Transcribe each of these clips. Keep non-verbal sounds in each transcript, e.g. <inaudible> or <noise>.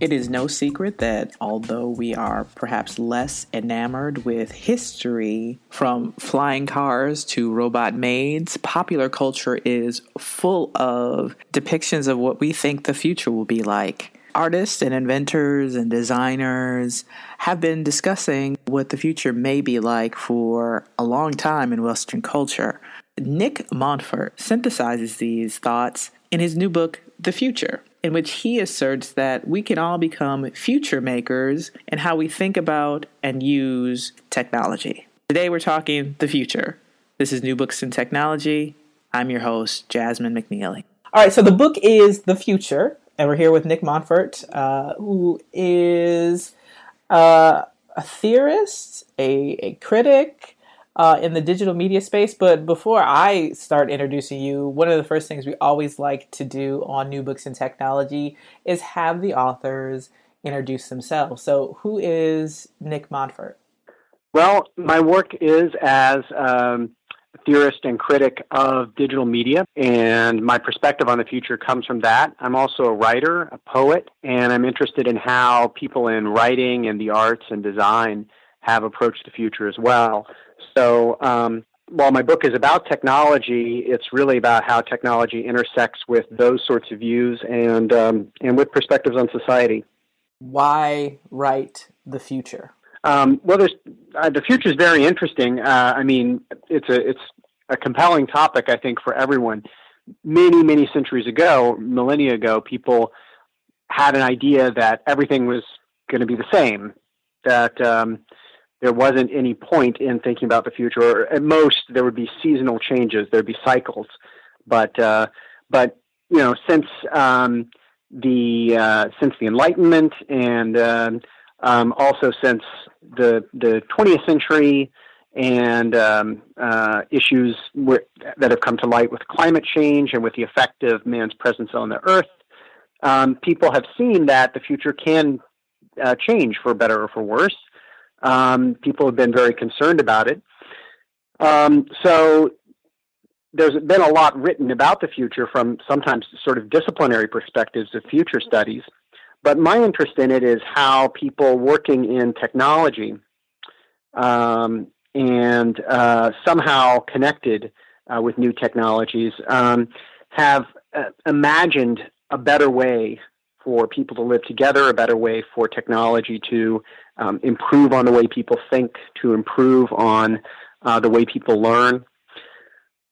It is no secret that although we are perhaps less enamored with history, from flying cars to robot maids, popular culture is full of depictions of what we think the future will be like. Artists and inventors and designers have been discussing what the future may be like for a long time in Western culture. Nick Montfort synthesizes these thoughts in his new book, The Future in which he asserts that we can all become future makers in how we think about and use technology. Today we're talking the future. This is New Books in Technology. I'm your host, Jasmine McNealy. All right, so the book is The Future, and we're here with Nick Montfort, uh, who is uh, a theorist, a, a critic, uh, in the digital media space. But before I start introducing you, one of the first things we always like to do on New Books in Technology is have the authors introduce themselves. So, who is Nick Montfort? Well, my work is as um, a theorist and critic of digital media, and my perspective on the future comes from that. I'm also a writer, a poet, and I'm interested in how people in writing and the arts and design have approached the future as well. So um, while my book is about technology, it's really about how technology intersects with those sorts of views and um, and with perspectives on society. Why write the future? Um, well, uh, the future is very interesting. Uh, I mean, it's a it's a compelling topic, I think, for everyone. Many many centuries ago, millennia ago, people had an idea that everything was going to be the same. That um, there wasn't any point in thinking about the future. Or at most, there would be seasonal changes. There'd be cycles, but uh, but you know, since um, the uh, since the Enlightenment and uh, um, also since the the 20th century and um, uh, issues that have come to light with climate change and with the effect of man's presence on the Earth, um, people have seen that the future can uh, change for better or for worse. Um, people have been very concerned about it. Um, so there's been a lot written about the future from sometimes sort of disciplinary perspectives of future studies. But my interest in it is how people working in technology um, and uh, somehow connected uh, with new technologies um, have uh, imagined a better way for people to live together, a better way for technology to um, improve on the way people think, to improve on uh, the way people learn,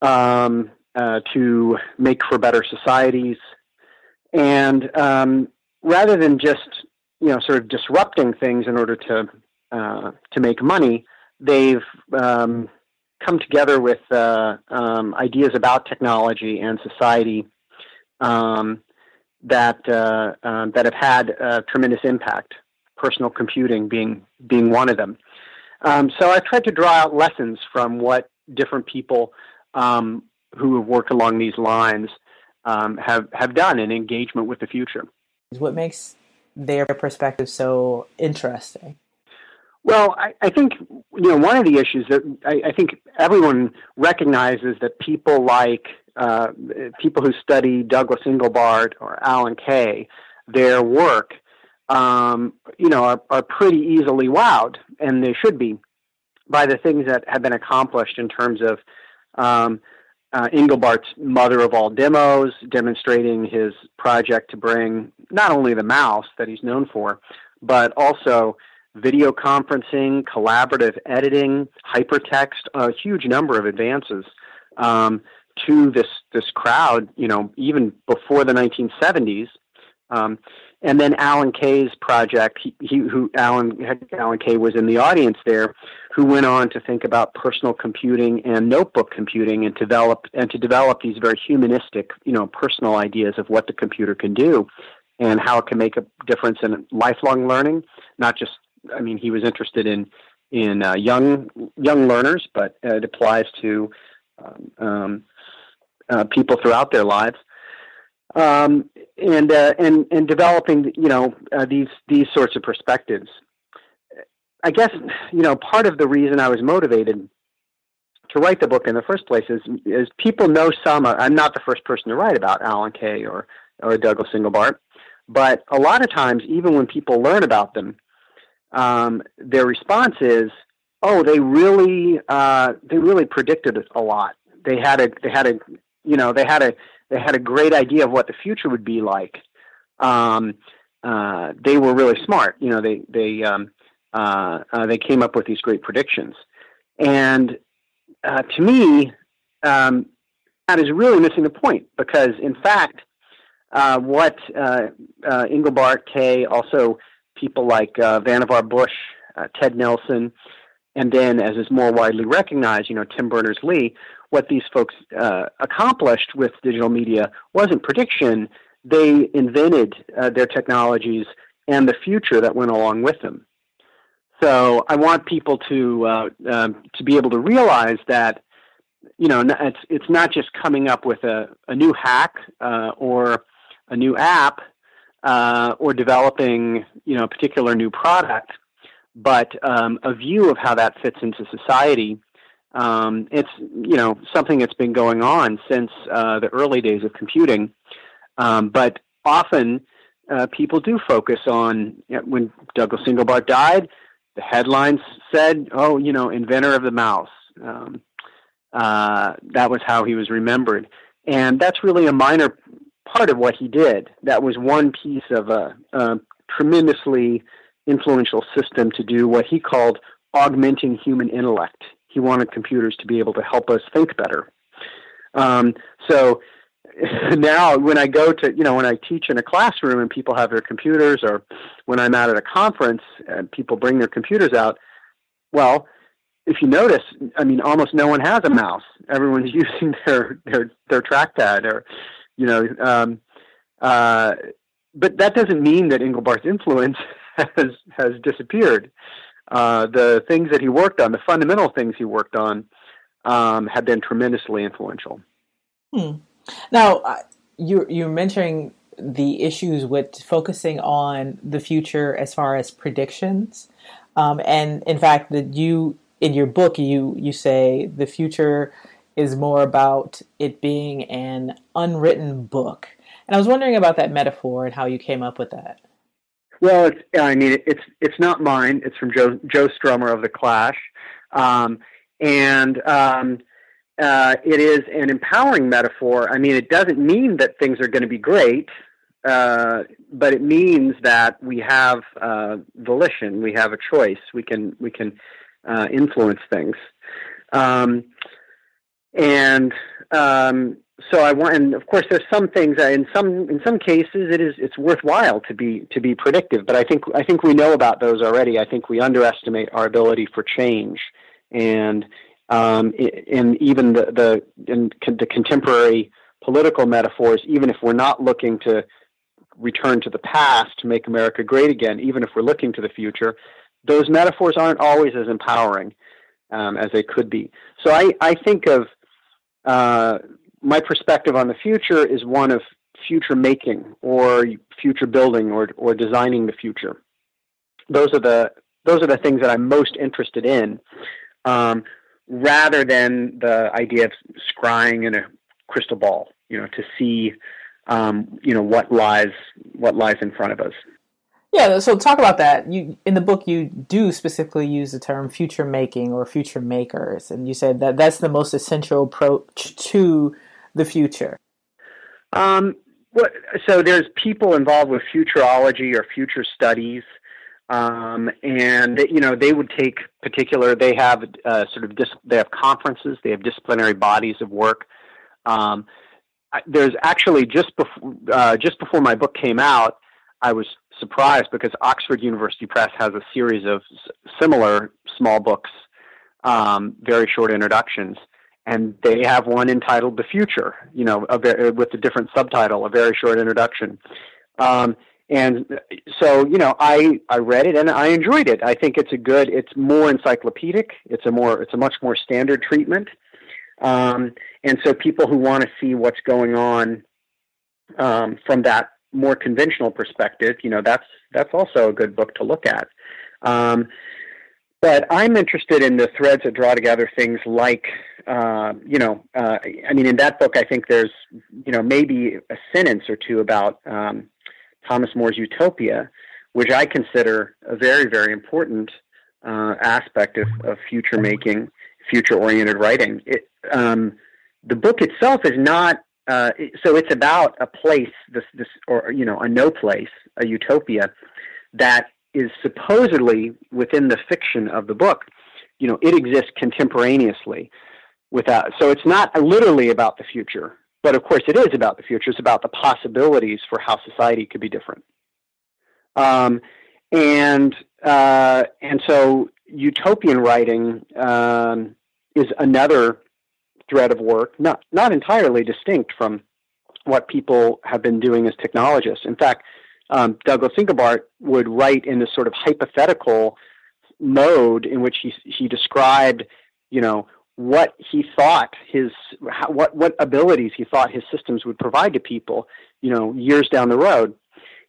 um, uh, to make for better societies. And um, rather than just you know sort of disrupting things in order to uh, to make money, they've um, come together with uh, um, ideas about technology and society um, that uh, uh, that have had a tremendous impact. Personal computing being being one of them. Um, so I tried to draw out lessons from what different people um, who have worked along these lines um, have have done in engagement with the future. What makes their perspective so interesting? Well, I, I, think you know one of the issues that I, I think everyone recognizes that people like uh, people who study Douglas Engelbart or Alan Kay, their work, um, you know, are, are pretty easily wowed, and they should be, by the things that have been accomplished in terms of um, uh, Engelbart's mother of all demos, demonstrating his project to bring not only the mouse that he's known for, but also video conferencing, collaborative editing, hypertext, a huge number of advances. Um, to this this crowd, you know, even before the 1970s, Um, and then Alan Kay's project, he, he, who Alan Alan Kay was in the audience there, who went on to think about personal computing and notebook computing, and develop and to develop these very humanistic, you know, personal ideas of what the computer can do, and how it can make a difference in lifelong learning. Not just, I mean, he was interested in in uh, young young learners, but it applies to um, um, uh, people throughout their lives um, and uh, and and developing you know uh, these these sorts of perspectives. I guess you know part of the reason I was motivated to write the book in the first place is is people know some. I'm not the first person to write about Alan Kay or or Douglas Engelbart, but a lot of times, even when people learn about them, um, their response is, "Oh, they really uh, they really predicted a lot. They had a they had a you know they had a they had a great idea of what the future would be like. Um, uh, they were really smart. You know, they they um, uh, uh, they came up with these great predictions, and uh, to me, um, that is really missing the point because, in fact, uh, what uh, Engelbart, Kay, also people like Vannevar Bush, Ted Nelson, and then, as is more widely recognized, you know, Tim Berners Lee, what these folks uh, accomplished with digital media wasn't prediction. They invented uh, their technologies and the future that went along with them. So I want people to uh, um, to be able to realize that you know it's it's not just coming up with a, a new hack uh, or a new app uh, or developing you know a particular new product, but um, a view of how that fits into society um, it's you know something that's been going on since uh, the early days of computing, um, but often uh, people do focus on you know, when Douglas Engelbart died. The headlines said, "Oh, you know, inventor of the mouse." Um, uh, that was how he was remembered, and that's really a minor part of what he did. That was one piece of a, a tremendously influential system to do what he called augmenting human intellect he wanted computers to be able to help us think better. Um, so <laughs> now when I go to, you know, when I teach in a classroom and people have their computers or when I'm out at a conference and people bring their computers out, well, if you notice, I mean, almost no one has a mouse. Everyone's <laughs> using their, their, their trackpad or, you know, um, uh, but that doesn't mean that Engelbart's influence <laughs> has, has disappeared uh, the things that he worked on, the fundamental things he worked on, um, have been tremendously influential. Hmm. Now, uh, you you're mentioning the issues with focusing on the future as far as predictions, um, and in fact, that you in your book you you say the future is more about it being an unwritten book. And I was wondering about that metaphor and how you came up with that. Well, it's, I mean, it's it's not mine. It's from Joe Joe Strummer of the Clash, um, and um, uh, it is an empowering metaphor. I mean, it doesn't mean that things are going to be great, uh, but it means that we have uh, volition, we have a choice, we can we can uh, influence things, um, and um, so I want, and of course, there's some things in some in some cases it is it's worthwhile to be to be predictive. But I think I think we know about those already. I think we underestimate our ability for change, and um, in even the the in the contemporary political metaphors, even if we're not looking to return to the past to make America great again, even if we're looking to the future, those metaphors aren't always as empowering um, as they could be. So I I think of uh, my perspective on the future is one of future making or future building or, or designing the future. Those are the those are the things that I'm most interested in, um, rather than the idea of scrying in a crystal ball. You know, to see, um, you know, what lies what lies in front of us. Yeah, so talk about that. You in the book you do specifically use the term future making or future makers, and you said that that's the most essential approach to the future? Um, well, so there's people involved with futurology or future studies, um, and you know they would take particular. They have uh, sort of dis- they have conferences, they have disciplinary bodies of work. Um, there's actually just before uh, just before my book came out, I was surprised because Oxford University Press has a series of s- similar small books, um, very short introductions, and they have one entitled "The Future," you know, a, with a different subtitle, a very short introduction. Um, and so, you know, I I read it and I enjoyed it. I think it's a good. It's more encyclopedic. It's a more. It's a much more standard treatment. Um, and so people who want to see what's going on um, from that more conventional perspective, you know, that's that's also a good book to look at. Um, but I'm interested in the threads that draw together things like, uh, you know, uh, I mean, in that book, I think there's, you know, maybe a sentence or two about um, Thomas More's Utopia, which I consider a very, very important uh, aspect of, of future making, future oriented writing. It, um, the book itself is not uh, so it's about a place this this or you know a no place a utopia that is supposedly within the fiction of the book you know it exists contemporaneously without so it's not literally about the future but of course it is about the future it's about the possibilities for how society could be different um, and uh, and so utopian writing um, is another thread of work, not not entirely distinct from what people have been doing as technologists. In fact, um, Douglas Engelbart would write in this sort of hypothetical mode in which he he described, you know, what he thought his how, what what abilities he thought his systems would provide to people, you know, years down the road.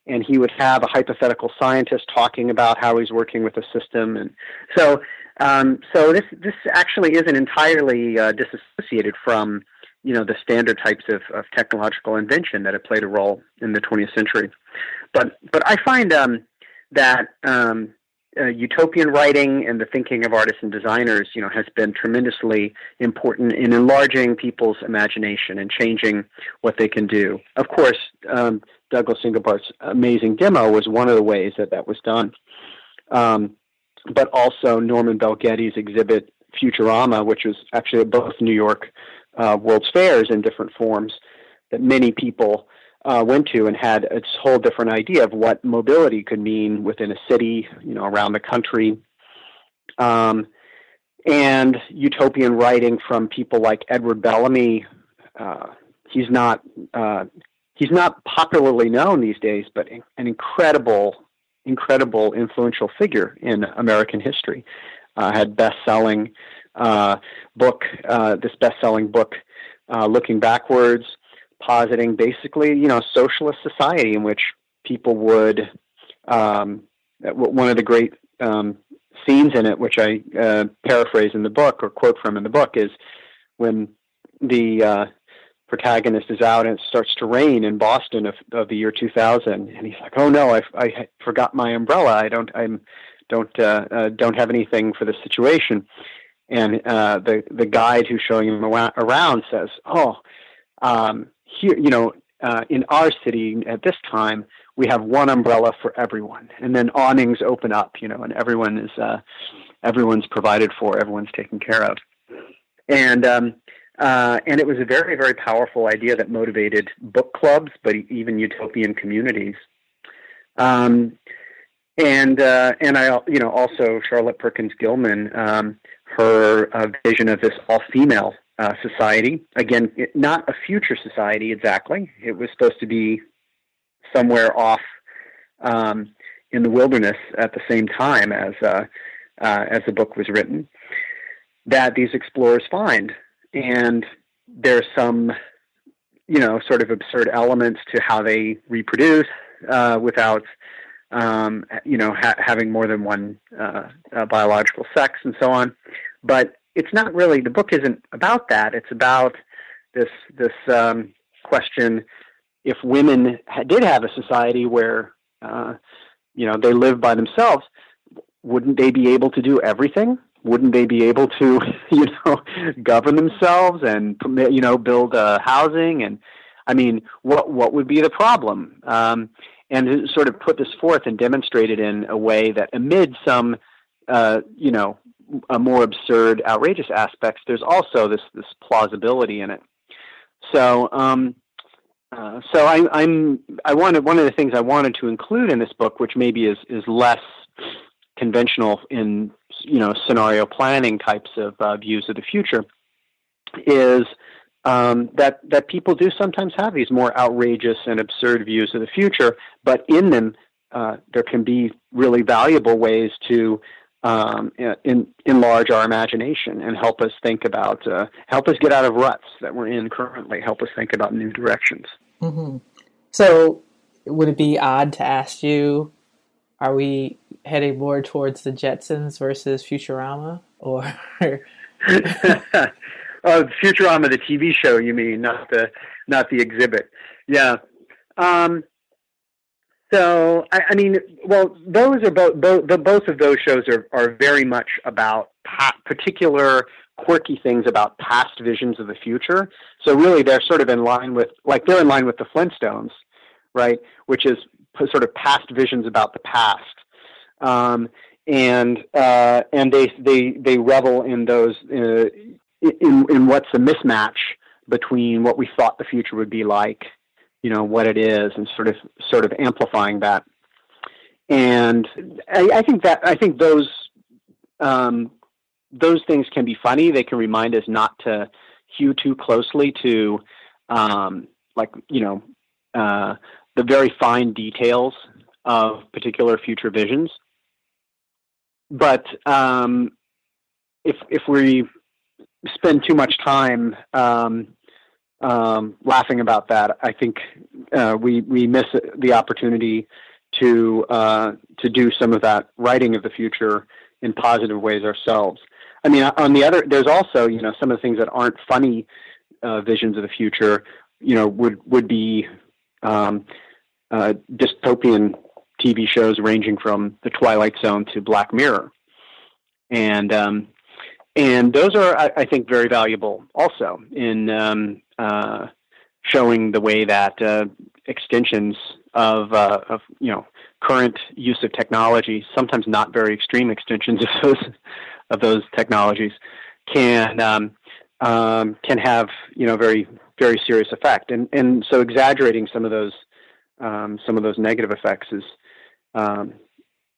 And he would have a hypothetical scientist talking about how he's working with a system, and so um, so this this actually isn't entirely uh, disassociated from you know the standard types of, of technological invention that have played a role in the 20th century. But but I find um, that um, uh, utopian writing and the thinking of artists and designers, you know, has been tremendously important in enlarging people's imagination and changing what they can do. Of course, um, Douglas Engelbart's amazing demo was one of the ways that that was done. Um, but also Norman Bel Geddes' exhibit Futurama, which was actually at both New York uh, World's Fairs in different forms that many people uh, went to and had a whole different idea of what mobility could mean within a city, you know, around the country. Um, and utopian writing from people like Edward Bellamy. Uh, he's not uh, he's not popularly known these days, but an incredible incredible influential figure in American history. Uh, had best-selling uh, book, uh, this best-selling book, uh, looking backwards, positing basically, you know, socialist society in which people would. Um, one of the great um, scenes in it, which I uh, paraphrase in the book or quote from in the book, is when the uh, protagonist is out and it starts to rain in Boston of, of the year 2000, and he's like, "Oh no, I, I forgot my umbrella. I don't I'm don't uh, uh, don't have anything for the situation." And uh, the the guide who's showing him around says, "Oh, um, here you know uh, in our city at this time we have one umbrella for everyone, and then awnings open up, you know, and everyone is uh, everyone's provided for, everyone's taken care of." And um, uh, and it was a very, very powerful idea that motivated book clubs, but even utopian communities. Um, and uh, and I, you know, also Charlotte Perkins Gilman, um, her uh, vision of this all-female uh, society. Again, it, not a future society exactly. It was supposed to be somewhere off um, in the wilderness at the same time as uh, uh, as the book was written. That these explorers find and there's some you know sort of absurd elements to how they reproduce uh, without um, you know ha- having more than one uh, uh, biological sex and so on but it's not really the book isn't about that it's about this this um, question if women did have a society where uh, you know they live by themselves wouldn't they be able to do everything wouldn't they be able to, <laughs> you know, govern themselves and you know build uh, housing? And I mean, what what would be the problem? Um, and sort of put this forth and demonstrate it in a way that, amid some, uh, you know, a more absurd, outrageous aspects, there's also this this plausibility in it. So, um, uh, so I, am I wanted one of the things I wanted to include in this book, which maybe is is less conventional in you know scenario planning types of uh, views of the future, is um, that that people do sometimes have these more outrageous and absurd views of the future, but in them uh, there can be really valuable ways to um, in, enlarge our imagination and help us think about, uh, help us get out of ruts that we're in currently, help us think about new directions. Mm-hmm. So, would it be odd to ask you, are we heading more towards the Jetsons versus Futurama, or? <laughs> oh, Futurama, the TV show, you mean, not the not the exhibit? Yeah. Um, so I, I mean, well, those are both, both the, both of those shows are are very much about pa- particular quirky things about past visions of the future. So really, they're sort of in line with like they're in line with the Flintstones, right? Which is sort of past visions about the past. Um, and uh, and they they they revel in those uh, in in what's the mismatch between what we thought the future would be like you know what it is and sort of sort of amplifying that and I, I think that I think those um, those things can be funny. They can remind us not to hew too closely to um, like you know uh, the very fine details of particular future visions. But um, if if we spend too much time um, um, laughing about that. I think uh, we we miss the opportunity to uh, to do some of that writing of the future in positive ways ourselves. I mean, on the other, there's also you know some of the things that aren't funny uh, visions of the future. You know, would would be um, uh, dystopian TV shows ranging from The Twilight Zone to Black Mirror, and um, and those are, I, I, think, very valuable also in um, uh, showing the way that uh, extensions of, uh, of you know current use of technology, sometimes not very extreme extensions <laughs> of those of those technologies, can um, um, can have you know very very serious effect, and and so exaggerating some of those um, some of those negative effects is um,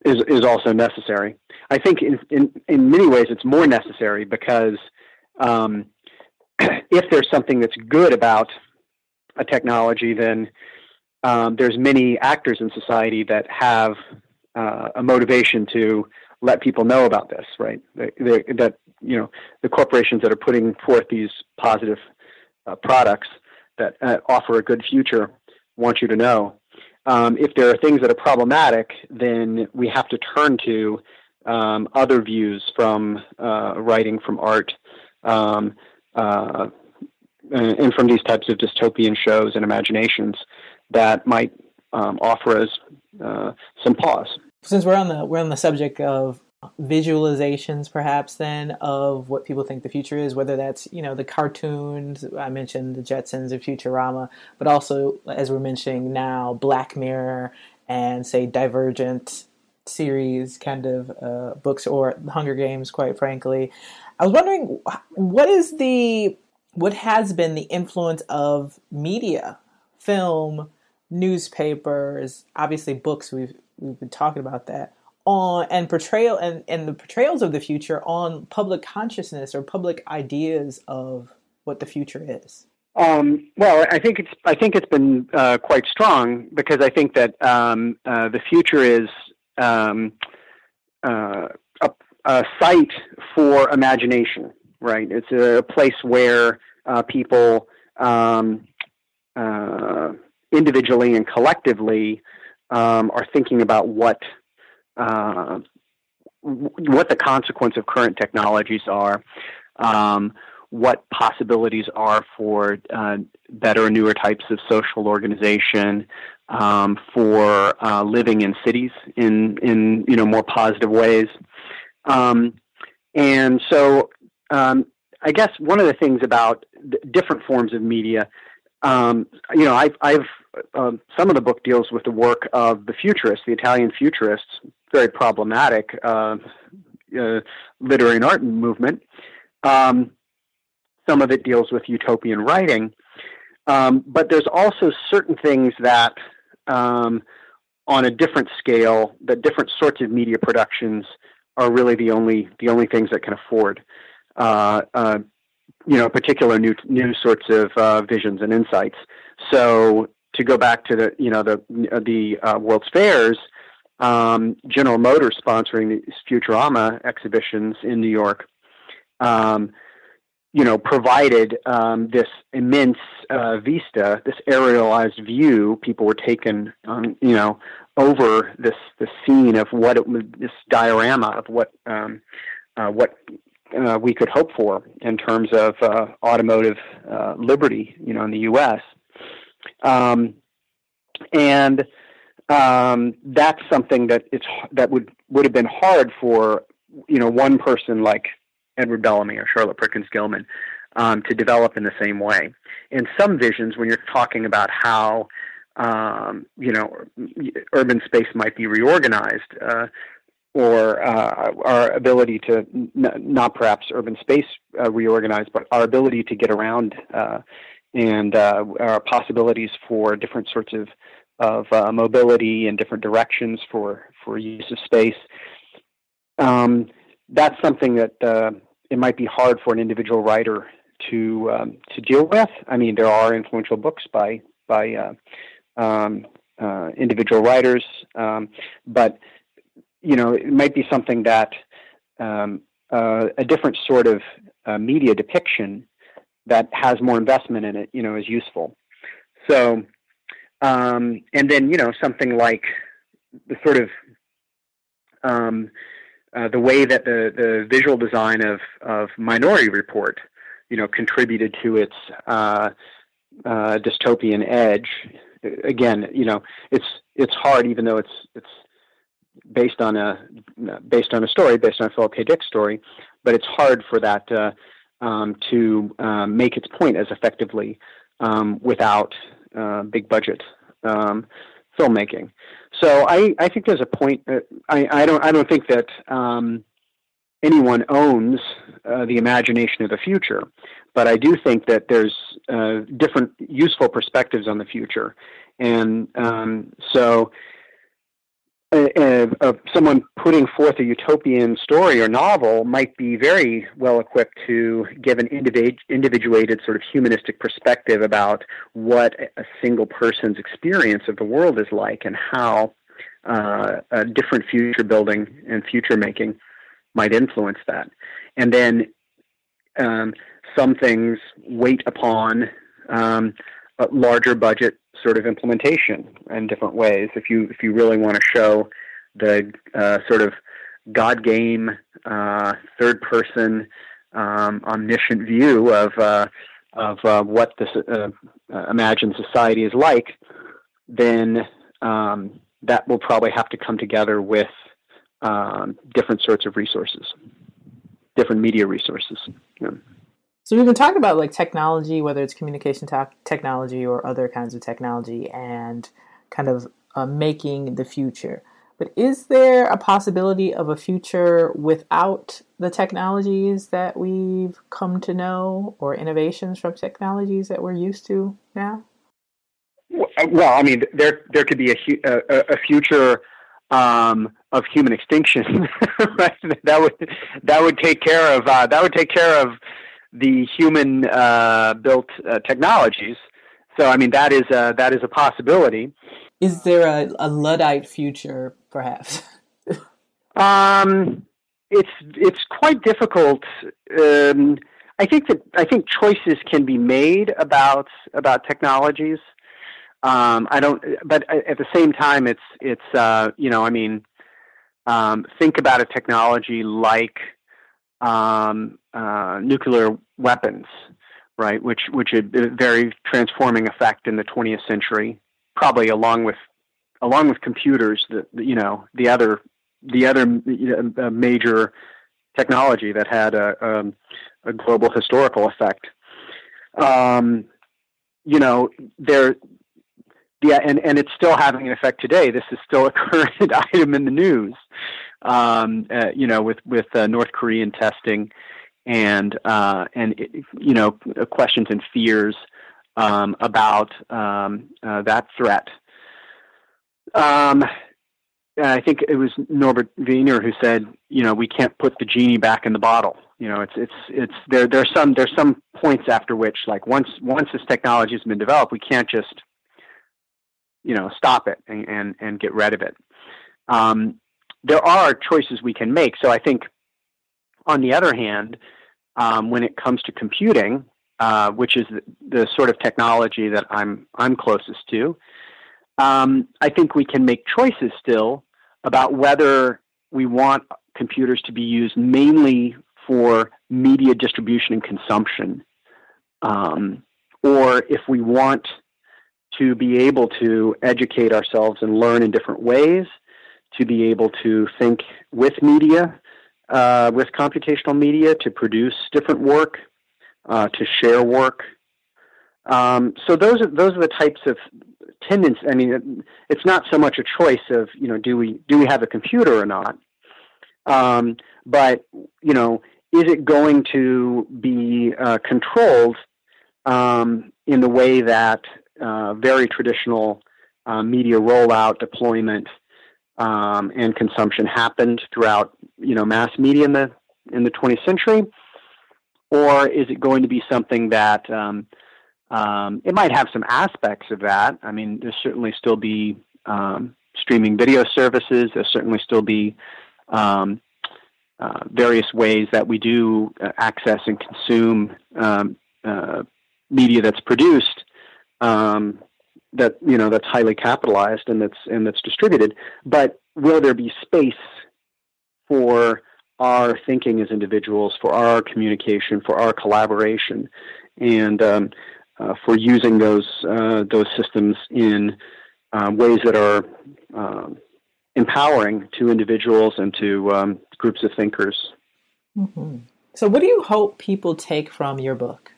is is also necessary. I think in in, in many ways it's more necessary because um, <clears throat> if there's something that's good about a technology, then um, there's many actors in society that have uh, a motivation to let people know about this, right? They, they, that you know the corporations that are putting forth these positive uh, products that uh, offer a good future want you to know. Um, if there are things that are problematic, then we have to turn to um, other views from uh, writing, from art, um, uh, and from these types of dystopian shows and imaginations that might um, offer us uh, some pause. Since we're on the we're on the subject of visualizations perhaps then of what people think the future is whether that's you know the cartoons i mentioned the jetsons and futurama but also as we're mentioning now black mirror and say divergent series kind of uh, books or hunger games quite frankly. I was wondering what is the what has been the influence of media film newspapers obviously books we've we've been talking about that on and portrayal and, and the portrayals of the future on public consciousness or public ideas of what the future is? Um, well, I think it's I think it's been uh, quite strong because I think that um, uh, the future is um, uh, a, a, site for imagination. Right, it's a place where uh, people um, uh, individually and collectively um, are thinking about what uh, what the consequence of current technologies are, um, what possibilities are for uh, better and newer types of social organization, um, for uh, living in cities in in you know more positive ways, um, and so um, I guess one of the things about different forms of media, um, you know, I've, I've uh, some of the book deals with the work of the futurists, the Italian futurists, very problematic uh, uh, literary and art movement. Um, some of it deals with utopian writing. Um, but there's also certain things that, um, on a different scale, that different sorts of media productions are really the only the only things that can afford, uh, uh, you know, particular new new sorts of uh, visions and insights. So to go back to the you know the the uh, World's Fairs, um, General Motors sponsoring these Futurama exhibitions in New York. Um, you know, provided um, this immense uh, vista, this aerialized view. People were taken, um, you know, over this the scene of what it this diorama of what um, uh, what uh, we could hope for in terms of uh, automotive uh, liberty, you know, in the U.S. Um, and um, that's something that it's that would would have been hard for you know one person like Edward Bellamy or Charlotte Perkins Gilman um, to develop in the same way. In some visions, when you're talking about how um, you know urban space might be reorganized, uh, or uh, our ability to n- not perhaps urban space uh, reorganized, but our ability to get around uh, and uh, our possibilities for different sorts of of uh, mobility and different directions for for use of space. Um, that's something that uh, it might be hard for an individual writer to um, to deal with. I mean, there are influential books by by uh, um, uh, individual writers, um, but you know, it might be something that um, uh, a different sort of uh, media depiction that has more investment in it, you know, is useful. So, um, and then you know, something like the sort of um, uh, the way that the, the visual design of, of Minority Report, you know, contributed to its uh, uh, dystopian edge. Again, you know, it's it's hard, even though it's it's based on a based on a story, based on a Philip K. Dick story, but it's hard for that uh, um, to um, make its point as effectively um, without uh, big budget um, filmmaking. So I, I think there's a point. That I, I don't I don't think that um, anyone owns uh, the imagination of the future, but I do think that there's uh, different useful perspectives on the future, and um, so uh, someone putting forth a utopian story or novel might be very well equipped to give an individ- individuated sort of humanistic perspective about what a single person's experience of the world is like and how uh, a different future building and future making might influence that. And then um, some things wait upon um, a larger budget sort of implementation in different ways. If you if you really want to show the uh, sort of God game uh, third person um, omniscient view of uh, of uh, what this uh, uh, imagined society is like, then um, that will probably have to come together with um, different sorts of resources, different media resources. Yeah. So we've been talking about like technology, whether it's communication te- technology or other kinds of technology, and kind of uh, making the future. But is there a possibility of a future without the technologies that we've come to know, or innovations from technologies that we're used to now? Well, I mean, there there could be a a, a future um, of human extinction? <laughs> That would that would take care of uh, that would take care of the human uh, built uh, technologies. So I mean that is a, that is a possibility. Is there a, a luddite future, perhaps? <laughs> um, it's it's quite difficult. Um, I think that I think choices can be made about about technologies. Um, I don't, but at the same time, it's it's uh, you know I mean, um, think about a technology like um, uh, nuclear weapons, right? Which which had a very transforming effect in the 20th century, probably along with along with computers. The, you know the other the other uh, major technology that had a, a, um, a global historical effect. Um, you know there. Yeah, and, and it's still having an effect today. This is still a <laughs> current item in the news um, uh, you know, with with uh, North Korean testing and uh, and you know questions and fears um, about um, uh, that threat. Um, I think it was Norbert Wiener who said, you know, we can't put the genie back in the bottle. You know, it's it's it's there. There's some there's some points after which, like once once this technology has been developed, we can't just, you know, stop it and and, and get rid of it. Um, there are choices we can make. So I think, on the other hand, um, when it comes to computing, uh, which is the, the, sort of technology that I'm I'm closest to, um, I think we can make choices still about whether we want computers to be used mainly for media distribution and consumption, um, or if we want to be able to educate ourselves and learn in different ways, to be able to think with media, uh, with computational media, to produce different work, uh, to share work. Um, so those are those are the types of tendencies. I mean, it's not so much a choice of you know do we do we have a computer or not, um, but you know is it going to be uh, controlled um, in the way that uh, very traditional uh, media rollout deployment um, and consumption happened throughout you know mass media in the in the 20th century, or is it going to be something that um, um, it might have some aspects of that? I mean, there's certainly still be um, streaming video services. There'll certainly still be um, uh, various ways that we do uh, access and consume um, uh, media that's produced um, that you know that's highly capitalized and that's and that's distributed. But will there be space for our thinking as individuals, for our communication, for our collaboration, and um, uh, for using those uh, those systems in uh, ways that are um, empowering to individuals and to um, groups of thinkers. Mm-hmm. So, what do you hope people take from your book?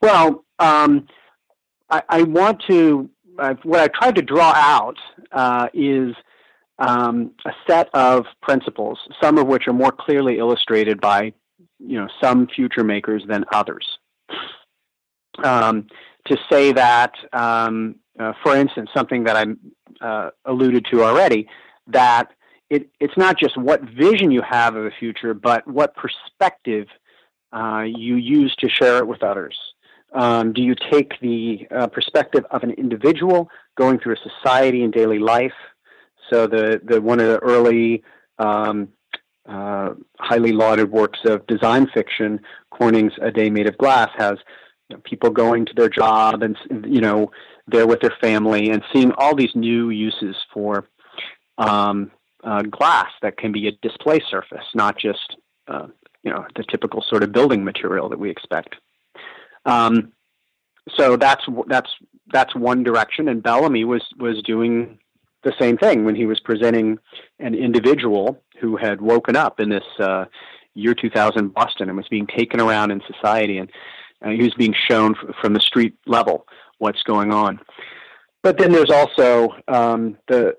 Well, um, I, I, want to uh, what I've tried to draw out uh, is um, a set of principles, some of which are more clearly illustrated by you know some future makers than others. Um, to say that, um, uh, for instance, something that I uh, alluded to already, that it, it's not just what vision you have of the future, but what perspective uh, you use to share it with others. Um, do you take the uh, perspective of an individual going through a society and daily life? So the, the one of the early um, uh, highly lauded works of design fiction, Corning's A Day Made of Glass, has you know, people going to their job and you know they're with their family and seeing all these new uses for um, uh, glass that can be a display surface, not just uh, you know the typical sort of building material that we expect. Um, so that's that's that's one direction, and Bellamy was was doing the same thing when he was presenting an individual who had woken up in this uh, year 2000 Boston and was being taken around in society, and uh, he was being shown f- from the street level what's going on. But then there's also um, the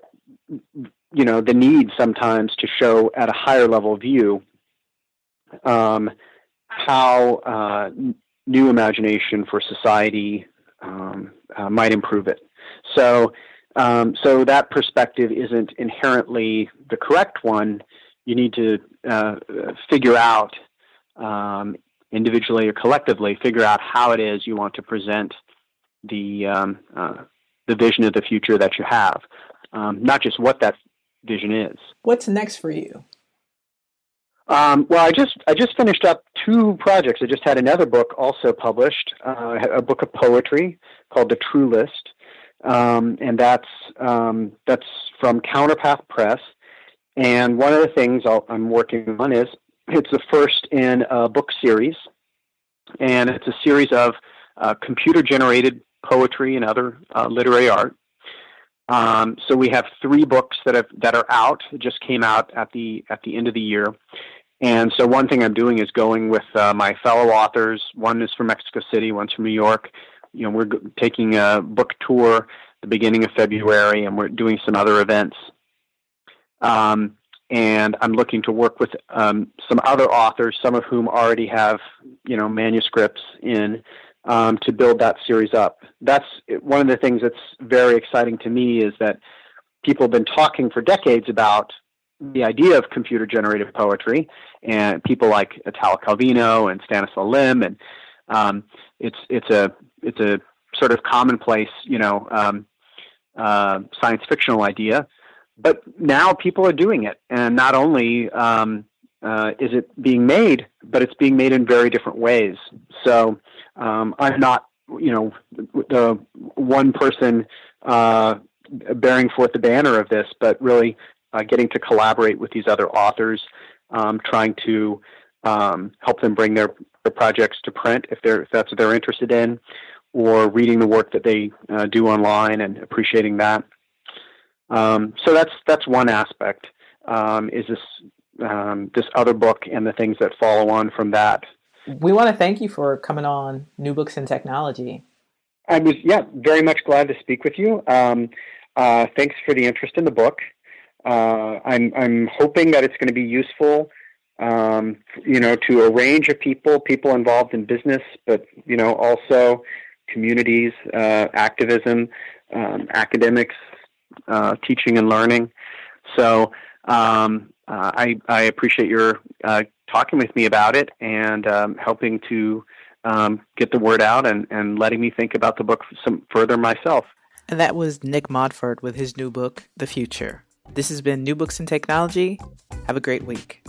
you know the need sometimes to show at a higher level view um, how uh, new imagination for society um, uh, might improve it. So, um, so that perspective isn't inherently the correct one. You need to uh, figure out um, individually or collectively, figure out how it is you want to present the um, uh, the vision of the future that you have, um, not just what that vision is. What's next for you? Um, well, I just I just finished up two projects. I just had another book also published, uh, a book of poetry called The Truelist, um, and that's um, that's from Counterpath Press. And one of the things i am working on is it's the first in a book series, and it's a series of uh, computer generated poetry and other uh, literary art. Um, so we have three books that have that are out. It just came out at the at the end of the year. And so one thing I'm doing is going with uh, my fellow authors. One is from Mexico City, one's from New York. You know, we're g- taking a book tour the beginning of February, and we're doing some other events. Um, and I'm looking to work with um, some other authors, some of whom already have you know manuscripts in um, to build that series up. That's one of the things that's very exciting to me is that people have been talking for decades about the idea of computer generated poetry, and people like Italo Calvino and Stanislaw Lem, and um, it's it's a it's a sort of commonplace, you know, um, uh, science fictional idea. But now people are doing it, and not only um, uh, is it being made, but it's being made in very different ways. So um, I'm not, you know, the one person uh, bearing forth the banner of this, but really uh, getting to collaborate with these other authors, um, trying to um, help them bring their, their projects to print if they're if that's what they're interested in, or reading the work that they uh, do online and appreciating that. Um, so that's that's one aspect. Um, is this um, this other book and the things that follow on from that? We want to thank you for coming on New Books in Technology. I was yeah very much glad to speak with you. Um, uh, thanks for the interest in the book. Uh, I'm I'm hoping that it's going to be useful, um, you know, to a range of people, people involved in business, but you know, also communities, uh, activism, um, academics, uh, teaching and learning. So um, uh, I I appreciate your uh, talking with me about it and um, helping to um, get the word out and, and letting me think about the book some further myself. And that was Nick Montfort with his new book, The Future. This has been New Books in Technology. Have a great week.